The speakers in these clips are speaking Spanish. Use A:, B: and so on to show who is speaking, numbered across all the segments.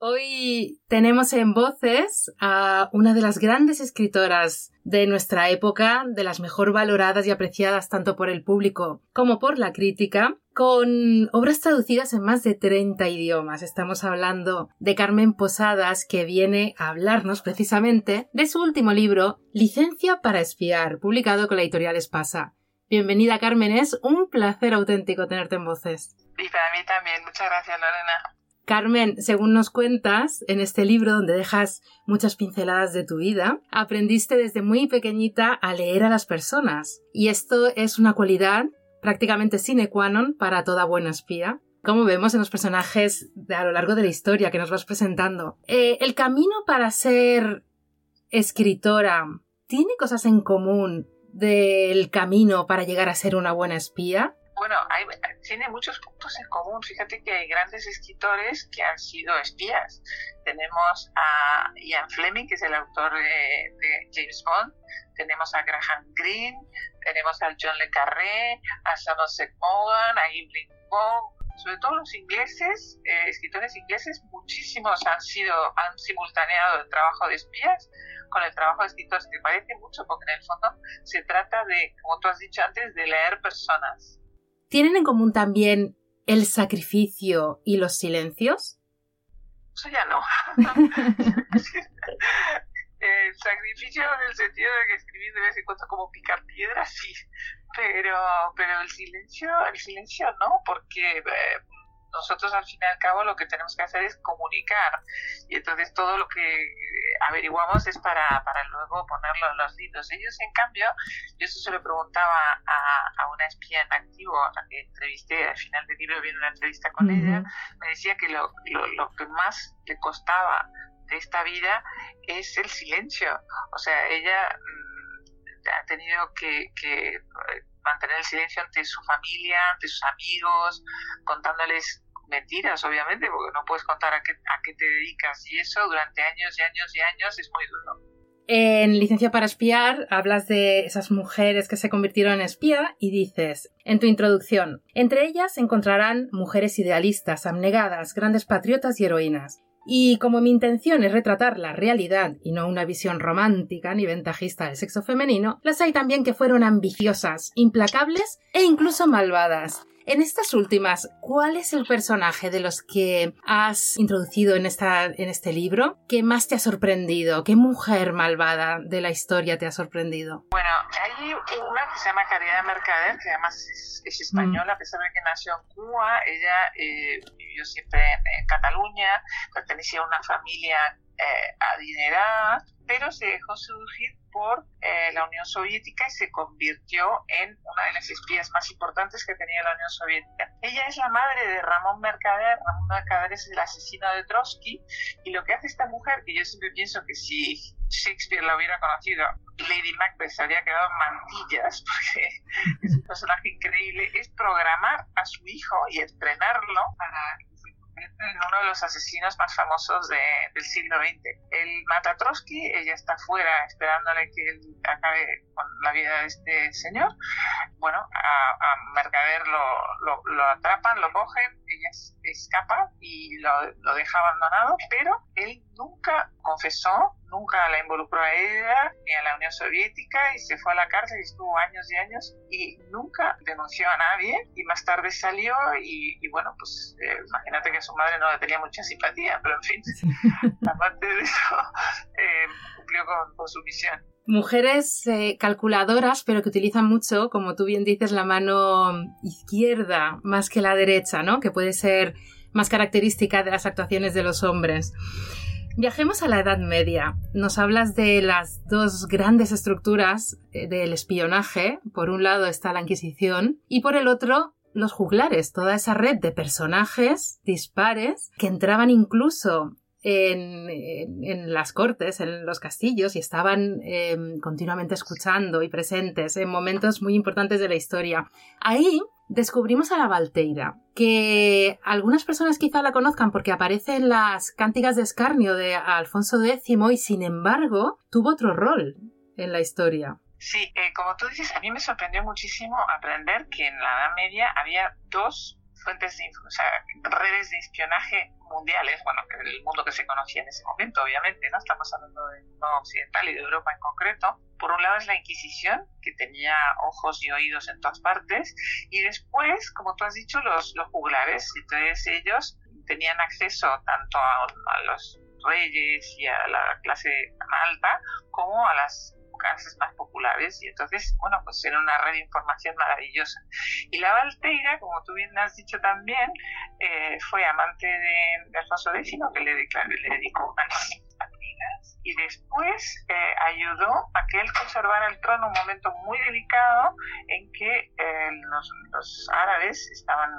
A: Hoy tenemos en voces a una de las grandes escritoras de nuestra época, de las mejor valoradas y apreciadas tanto por el público como por la crítica, con obras traducidas en más de 30 idiomas. Estamos hablando de Carmen Posadas, que viene a hablarnos precisamente de su último libro, Licencia para espiar, publicado con la editorial Espasa. Bienvenida, Carmen. Es un placer auténtico tenerte en voces.
B: Y para mí también. Muchas gracias, Lorena.
A: Carmen, según nos cuentas, en este libro donde dejas muchas pinceladas de tu vida, aprendiste desde muy pequeñita a leer a las personas. Y esto es una cualidad prácticamente sine qua non para toda buena espía. Como vemos en los personajes a lo largo de la historia que nos vas presentando. Eh, el camino para ser escritora tiene cosas en común del camino para llegar a ser una buena espía.
B: Bueno, tiene muchos puntos en común. Fíjate que hay grandes escritores que han sido espías. Tenemos a Ian Fleming, que es el autor de, James Bond. Tenemos a Graham Greene. Tenemos a John Le Carré, a Somerset Maugham, a Evelyn Waugh. Sobre todo los ingleses, eh, escritores ingleses, muchísimos han sido, han simultaneado el trabajo de espías con el trabajo de escritores, que parece mucho, porque en el fondo se trata de, como tú has dicho antes, de leer personas
A: ¿Tienen en común también el sacrificio y los silencios?
B: Eso ya no. el sacrificio en el sentido de que escribir de vez en cuando como picar piedras, sí, pero, pero el silencio, el silencio no, porque eh, nosotros al fin y al cabo lo que tenemos que hacer es comunicar y entonces todo lo que averiguamos es para, para luego ponerlo en los libros. Ellos, en cambio, yo eso se lo preguntaba espía en activo entrevisté al final del libro, viene una entrevista con ella, me decía que lo, lo, lo que más le costaba de esta vida es el silencio. O sea, ella mm, ha tenido que, que eh, mantener el silencio ante su familia, ante sus amigos, contándoles mentiras, obviamente, porque no puedes contar a qué, a qué te dedicas y eso durante años y años y años es muy duro.
A: En Licencia para Espiar hablas de esas mujeres que se convirtieron en espía y dices, en tu introducción, entre ellas encontrarán mujeres idealistas, abnegadas, grandes patriotas y heroínas. Y como mi intención es retratar la realidad y no una visión romántica ni ventajista del sexo femenino, las hay también que fueron ambiciosas, implacables e incluso malvadas. En estas últimas, ¿cuál es el personaje de los que has introducido en, esta, en este libro que más te ha sorprendido? ¿Qué mujer malvada de la historia te ha sorprendido?
B: Bueno, hay una que se llama Caridad Mercader, que además es, española, a pesar de que nació en Cuba. Ella eh, vivió siempre en, Cataluña, pertenecía a una familia eh, adinerada, pero se dejó seducir por eh, la Unión Soviética y se convirtió en una de las espías más importantes que tenía la Unión Soviética. Ella es la madre de Ramón Mercader, Ramón Mercader es el asesino de Trotsky, y lo que hace esta mujer, que yo siempre pienso que si Shakespeare la hubiera conocido, Lady Macbeth se habría quedado en mantillas, porque es un personaje increíble, es programar a su hijo y entrenarlo para uno de los asesinos más famosos del siglo XX. Él mata a Trotsky, ella está fuera esperándole que él acabe con la vida de este señor. Bueno, a, Mercader lo, lo, atrapan, lo cogen, ella escapa y lo, lo deja abandonado, pero él nunca confesó, nunca la involucró a ella ni a la Unión Soviética y se fue a la cárcel y estuvo años y años y nunca denunció a nadie y más tarde salió y, bueno, pues eh, imagínate que su madre no le tenía mucha simpatía, pero en fin, aparte de eso, eh, cumplió con, su misión
A: mujeres eh, calculadoras, pero que utilizan mucho, como tú bien dices, la mano izquierda más que la derecha, ¿no? Que puede ser más característica de las actuaciones de los hombres. Viajemos a la Edad Media. Nos hablas de las dos grandes estructuras eh, del espionaje. Por un lado está la Inquisición y por el otro los juglares, toda esa red de personajes dispares que entraban incluso en, las cortes, en los castillos y estaban em, continuamente escuchando y presentes en momentos muy importantes de la historia. Ahí descubrimos a la Valteira, que algunas personas quizá la conozcan porque aparece en las cánticas de escarnio de Alfonso X y sin embargo tuvo otro rol en la historia.
B: Sí, eh, como tú dices, a mí me sorprendió muchísimo aprender que en la Edad Media había dos fuentes de, o sea, redes de espionaje mundiales, bueno, el mundo que se conocía en ese momento, obviamente, ¿no? Estamos hablando del mundo occidental y de Europa en concreto. Por un lado es la Inquisición, que tenía ojos y oídos en todas partes, y después, como tú has dicho, los, los juglares, entonces ellos tenían acceso tanto a, a los reyes y a la clase alta como a las clases más populares y entonces, bueno, pues era una red de información maravillosa. Y la Valteira, como tú bien has dicho también, eh, fue amante de, Alfonso X, que le, le dedicó unas amigas y después eh, ayudó a que él conservara el trono un momento muy delicado en que eh, los, los, árabes estaban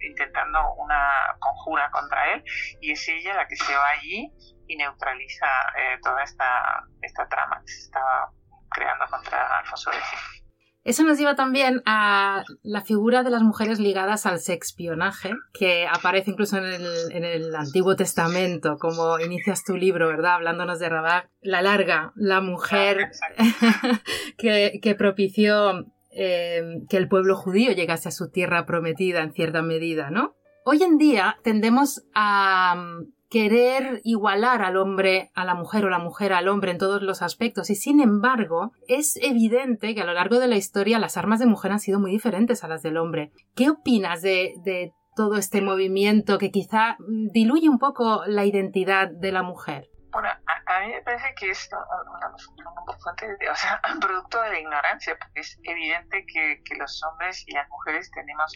B: intentando una conjura contra él y es ella la que se va allí y neutraliza eh, toda esta, esta trama que se estaba creando contra Alfonso X.
A: Eso nos lleva también a la figura de las mujeres ligadas al sexpionaje, que aparece incluso en el, en el Antiguo Testamento, como inicias tu libro, ¿verdad? Hablándonos de Rabat, la larga, la mujer que, que, propició eh, que el pueblo judío llegase a su tierra prometida en cierta medida, ¿no? Hoy en día tendemos a querer igualar al hombre a la mujer o la mujer al hombre en todos los aspectos y sin embargo es evidente que a lo largo de la historia las armas de mujer han sido muy diferentes a las del hombre. ¿Qué opinas de, todo este movimiento que quizá diluye un poco la identidad de la mujer?
B: Bueno, a, mí me parece que es o sea, un producto de la ignorancia, porque es evidente que, que los hombres y las mujeres tenemos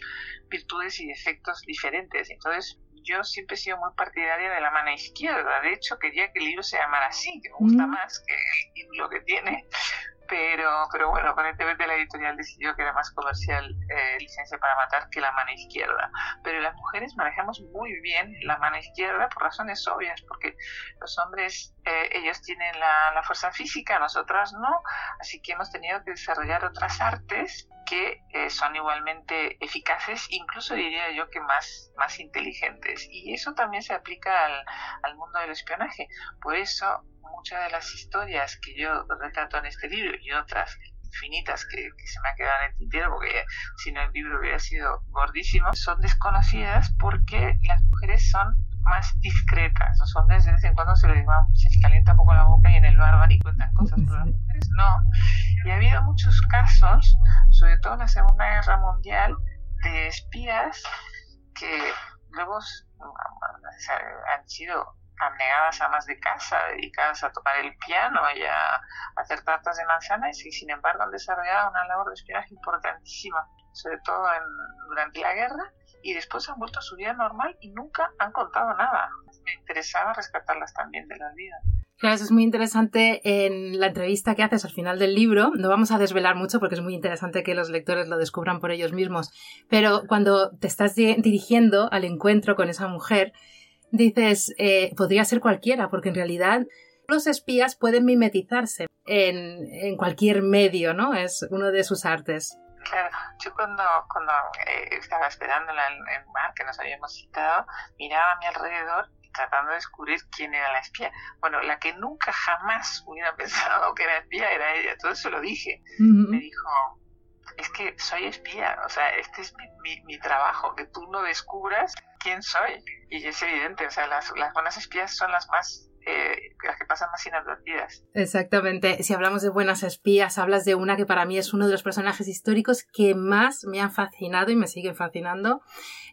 B: virtudes y defectos diferentes. Entonces, yo siempre he sido muy partidaria de la mano izquierda. De hecho, quería que el libro se llamara así, que me gusta mm. más que el título que tiene. Pero, pero bueno, aparentemente la editorial decidió que era más comercial eh, Licencia para Matar que la mano izquierda. Pero las mujeres manejamos muy bien la mano izquierda por razones obvias, porque los hombres, eh, ellos tienen la, la fuerza física, nosotras no, así que hemos tenido que desarrollar otras artes que eh, son igualmente eficaces, incluso diría yo que más, más inteligentes. Y eso también se aplica al, al mundo del espionaje. Por eso muchas de las historias que yo retrato en este libro y otras infinitas que, se me han quedado en el tintero porque si no el libro hubiera sido gordísimo, son desconocidas porque las mujeres son más discretas. Los hombres de vez en cuando se les, va, se les calienta un poco la boca y en el bar van y cuentan cosas, pero las mujeres no. Y ha habido muchos casos, sobre todo en la Segunda Guerra Mundial, de espías que luego han sido abnegadas amas de casa, dedicadas a tocar el piano y a, hacer tartas de manzanas y sin embargo han desarrollado una labor de espionaje importantísima, sobre todo en, durante la guerra y después han vuelto a su vida normal y nunca han contado nada. Me interesaba rescatarlas también de la vida.
A: Claro, eso es muy interesante en la entrevista que haces al final del libro. No vamos a desvelar mucho porque es muy interesante que los lectores lo descubran por ellos mismos. Pero cuando te estás dirigiendo al encuentro con esa mujer, dices, eh, podría ser cualquiera, porque en realidad los espías pueden mimetizarse en, en cualquier medio, ¿no? Es uno de sus artes.
B: Claro, yo cuando, cuando eh, estaba esperando en el mar que nos habíamos citado, miraba a mi alrededor tratando de descubrir quién era la espía. Bueno, la que nunca jamás hubiera pensado que era espía era ella, todo eso lo dije. Me dijo, es que soy espía, o sea, este es mi, mi, trabajo, que tú no descubras quién soy. Y es evidente, o sea, las, las buenas espías son las más eh, las que pasan más inadvertidas.
A: Exactamente. Si hablamos de buenas espías, hablas de una que para mí es uno de los personajes históricos que más me han fascinado y me siguen fascinando.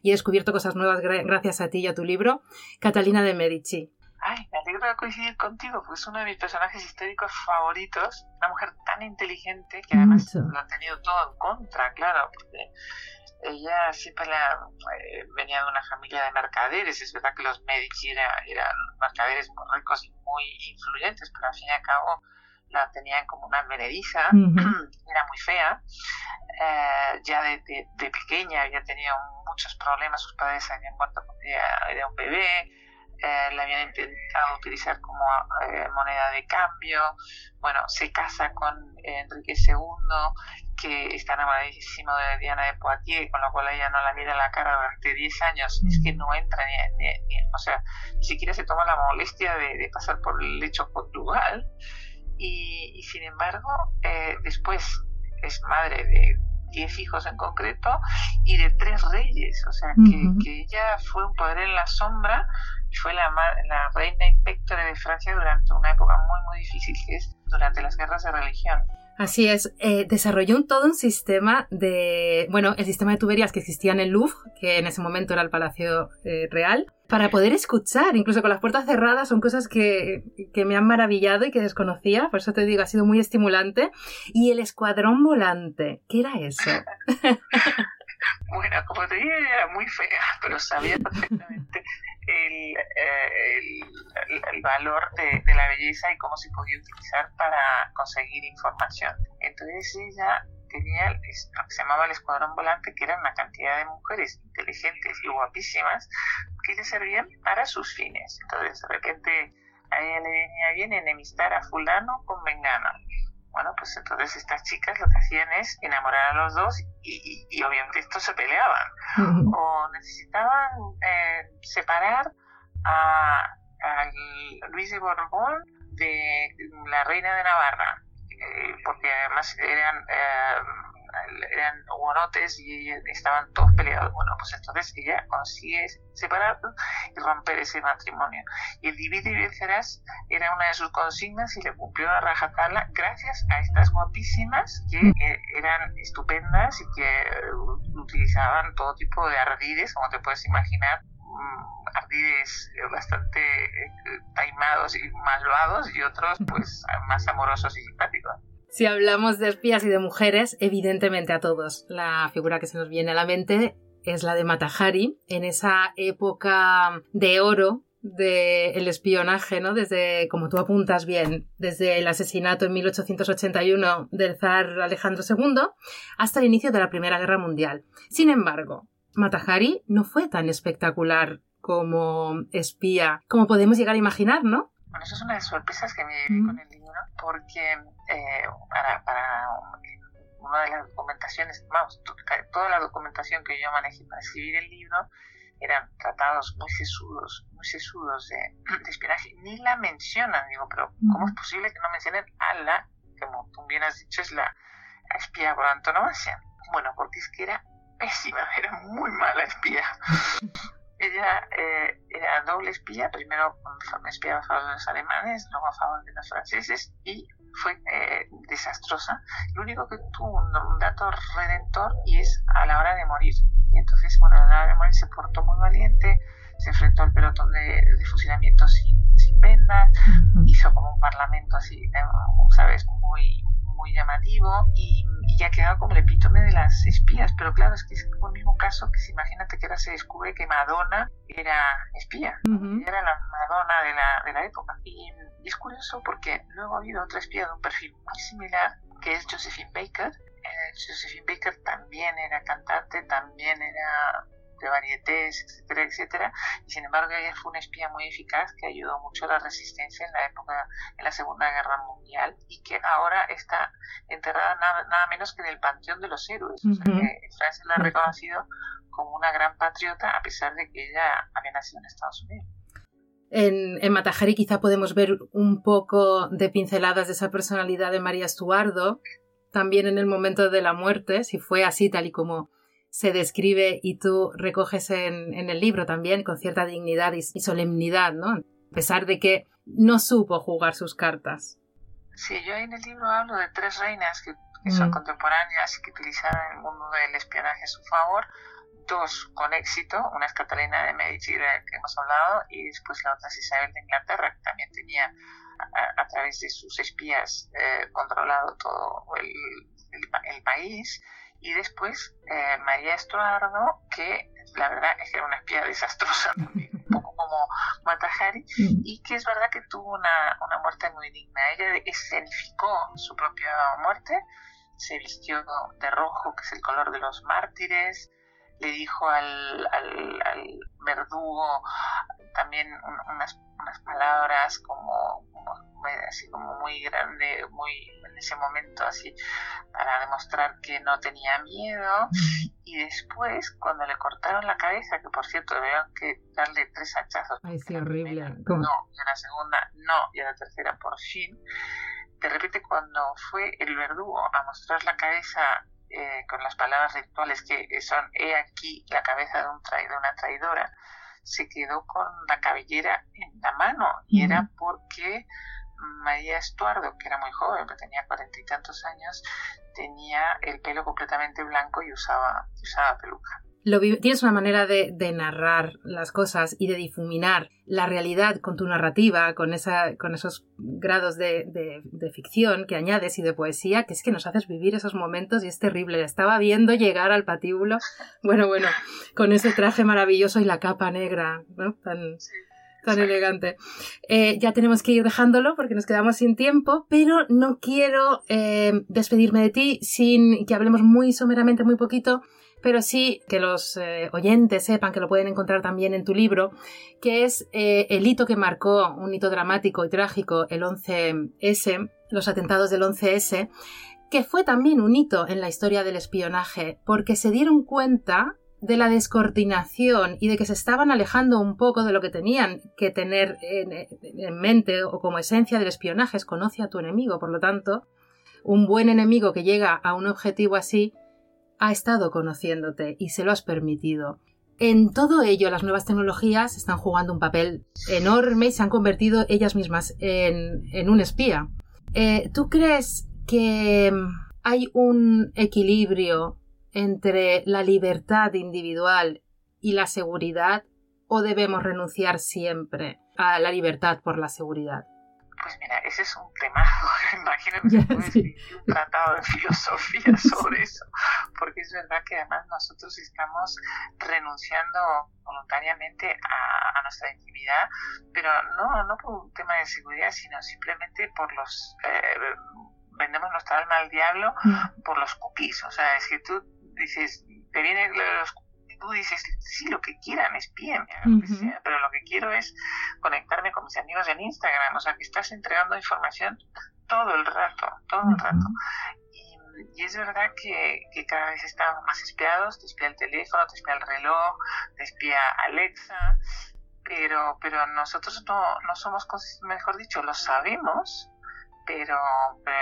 A: Y he descubierto cosas nuevas gracias a ti y a tu libro, Catalina de Medici.
B: Ay, me alegro de coincidir contigo, porque es uno de mis personajes históricos favoritos. Una mujer tan inteligente que además lo ha tenido todo en contra, claro, porque ella siempre la, eh, venía de una familia de mercaderes. Es verdad que los Medici eran mercaderes muy ricos y muy influyentes, pero al fin y al cabo la tenían como una menediza, era muy fea. Eh, ya de, de, pequeña había tenido muchos problemas, sus padres habían muerto cuando era un bebé eh, la habían intentado utilizar como eh, moneda de cambio. Bueno, se casa con Enrique II, que está enamoradísimo de Diana de Poitiers, con lo cual ella no la mira a la cara durante 10 años. Es que no entra ni, ni, o sea, ni siquiera se toma la molestia de, pasar por el hecho conyugal. Y, sin embargo, eh, después es madre de diez hijos en concreto, y de tres reyes. O sea, que, que ella fue un poder en la sombra y fue la, la reina impectore de Francia durante una época muy, muy difícil, que es durante las guerras de religión.
A: Así es, eh, desarrolló un, todo un sistema de, bueno, el sistema de tuberías que existía en el Louvre, que en ese momento era el Palacio eh, Real, para poder escuchar, incluso con las puertas cerradas, son cosas que, que, me han maravillado y que desconocía, por eso te digo, ha sido muy estimulante. Y el escuadrón volante, ¿qué era eso?
B: bueno, como te dije, era muy fea, pero sabía perfectamente el, eh, el, valor de, la belleza y cómo se podía utilizar para conseguir información. Entonces ella tenía lo que se llamaba el escuadrón volante, que era una cantidad de mujeres inteligentes y guapísimas que le servían para sus fines. Entonces de repente a ella le venía bien enemistar a fulano con vengana. Bueno, pues entonces estas chicas lo que hacían es enamorar a los dos y, obviamente estos se peleaban. O necesitaban eh, separar a, Luis de Borbón de la reina de Navarra, eh, porque además eran... Eran hugonotes y estaban todos peleados. Bueno, pues entonces ella consigue separarlos y romper ese matrimonio. Y el divide y vencerás era una de sus consignas y le cumplió a rajatabla gracias a estas guapísimas que mm. eh, eran estupendas y que eh, utilizaban todo tipo de ardides, como te puedes imaginar, mm, ardides bastante eh, taimados y malvados y otros pues más amorosos y simpáticos.
A: Si hablamos de espías y de mujeres, evidentemente a todos la figura que se nos viene a la mente es la de Matahari, en esa época de oro del espionaje, ¿no? Desde, como tú apuntas bien, desde el asesinato en 1881 del zar Alejandro II hasta el inicio de la Primera Guerra Mundial. Sin embargo, Matahari no fue tan espectacular como espía como podemos llegar a imaginar, ¿no?
B: Bueno, eso es una de las sorpresas que me llevé con el porque eh, para, para una de las documentaciones, vamos, toda la documentación que yo manejé para escribir el libro eran tratados muy sesudos, muy sesudos de, espionaje, ni la mencionan, digo, pero ¿cómo es posible que no mencionen a la, como tú bien has dicho, es la espía por antonomasia? Bueno, porque es que era pésima, era muy mala espía. Ella eh, era doble espía, primero espiaba a favor de los alemanes, luego a favor de los franceses y fue eh, desastrosa. Lo único que tuvo un, dato redentor y es a la hora de morir. Y entonces, bueno, a la hora de morir se portó muy valiente, se enfrentó al pelotón de, fusilamiento sin, sin vendas, hizo como un parlamento así, eh, ¿sabes? Muy, muy llamativo y, ya ha quedado como el epítome de las espías. Pero claro, es que es el mismo caso que si imagínate que ahora se descubre que Madonna era espía, era la Madonna de la, de la época. Y, es curioso porque luego ha habido otra espía de un perfil muy similar, que es Josephine Baker. Eh, Josephine Baker también era cantante, también era de varietés, etcétera, etcétera. Y sin embargo ella fue una espía muy eficaz que ayudó mucho a la resistencia en la época, en la Segunda Guerra Mundial y que ahora está enterrada nada, menos que en el Panteón de los Héroes. O sea que Francia la ha reconocido como una gran patriota a pesar de que ella había nacido en Estados Unidos.
A: En, en Matajari quizá podemos ver un poco de pinceladas de esa personalidad de María Estuardo, también en el momento de la muerte, si fue así tal y como se describe y tú recoges en, el libro también con cierta dignidad y, solemnidad, ¿no? A pesar de que no supo jugar sus cartas.
B: Sí, yo en el libro hablo de tres reinas que, son mm. contemporáneas y que utilizaron el mundo del espionaje a su favor. Dos con éxito, una es Catalina de Medici, de que hemos hablado, y después la otra es Isabel de Inglaterra, que también tenía a, través de sus espías eh, controlado todo el país y después eh, María Estuardo, que la verdad es que era una espía desastrosa un poco como Matahari, mm. y que es verdad que tuvo una, una muerte muy digna. Ella escenificó su propia muerte, se vistió de rojo, que es el color de los mártires, le dijo al, al, al verdugo también unas, unas palabras como, como, así como muy grande, muy en ese momento así para demostrar que no tenía miedo. Y después cuando le cortaron la cabeza que por cierto debieron que darle tres hachazos
A: Ay, sí, horrible.
B: no y a la segunda no y a la tercera por fin de repente cuando fue el verdugo a mostrar la cabeza eh, con las palabras rituales que son he aquí la cabeza de, un de una traidora, se quedó con la cabellera en la mano y era porque María Estuardo, que era muy joven, que tenía cuarenta y tantos años, tenía el pelo completamente blanco y usaba, usaba peluca
A: tienes una manera de, narrar las cosas y de difuminar la realidad con tu narrativa, con, esa, con esos grados de, ficción que añades y de poesía, que es que nos haces vivir esos momentos y es terrible. Estaba viendo llegar al patíbulo, bueno, bueno, con ese traje maravilloso y la capa negra, ¿no? Tan, tan elegante. Eh, ya tenemos que ir dejándolo porque nos quedamos sin tiempo, pero no quiero eh, despedirme de ti sin que hablemos muy someramente, muy poquito pero sí que los eh, oyentes sepan que lo pueden encontrar también en tu libro, que es el hito que marcó, un hito dramático y trágico, el 11S, los atentados del 11S, que fue también un hito en la historia del espionaje, porque se dieron cuenta de la descoordinación y de que se estaban alejando un poco de lo que tenían que tener en, en mente o como esencia del espionaje, es conoce a tu enemigo, por lo tanto, un buen enemigo que llega a un objetivo así ha estado conociéndote y se lo has permitido. En todo ello, las nuevas tecnologías están jugando un papel enorme y se han convertido ellas mismas en, un espía. Eh, ¿Tú crees que hay un equilibrio entre la libertad individual y la seguridad o debemos renunciar siempre a la libertad por la seguridad?
B: Pues mira, ese es un tema, imagino que se puede escribir un tratado de filosofía sobre eso, porque es verdad que además nosotros estamos renunciando voluntariamente a, nuestra intimidad, pero no, no por un tema de seguridad, sino simplemente por los... Eh, vendemos nuestra alma al diablo por los cookies, o sea, es que tú dices, te vienen los tú dices, sí, lo que quieran, es bien, pero lo que quiero es conectarme con mis amigos en Instagram, o sea, que estás entregando información todo el rato, todo el rato. Y, es verdad que, cada vez estamos más espiados, te espía el teléfono, te espía el reloj, te espía Alexa, pero, pero nosotros no, no somos, mejor dicho, lo sabemos, pero,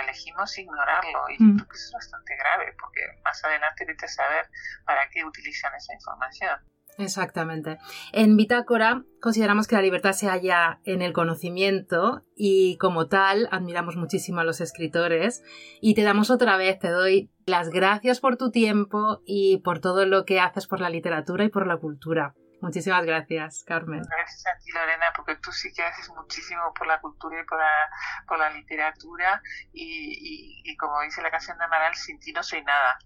B: elegimos ignorarlo y creo que es bastante grave porque más adelante vete a saber para qué utilizan esa información.
A: Exactamente. En Bitácora consideramos que la libertad se halla en el conocimiento y como tal admiramos muchísimo a los escritores y te damos otra vez, te doy las gracias por tu tiempo y por todo lo que haces por la literatura y por la cultura. Muchísimas gracias, Carmen.
B: Gracias a ti, Lorena, porque tú sí que haces muchísimo por la cultura y por la, por la literatura y, y, como dice la canción de Amaral, sin ti no soy nada.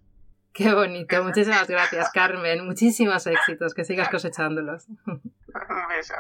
A: Qué bonito, muchísimas gracias, Carmen. Muchísimos éxitos, que sigas cosechándolos.
B: Un beso.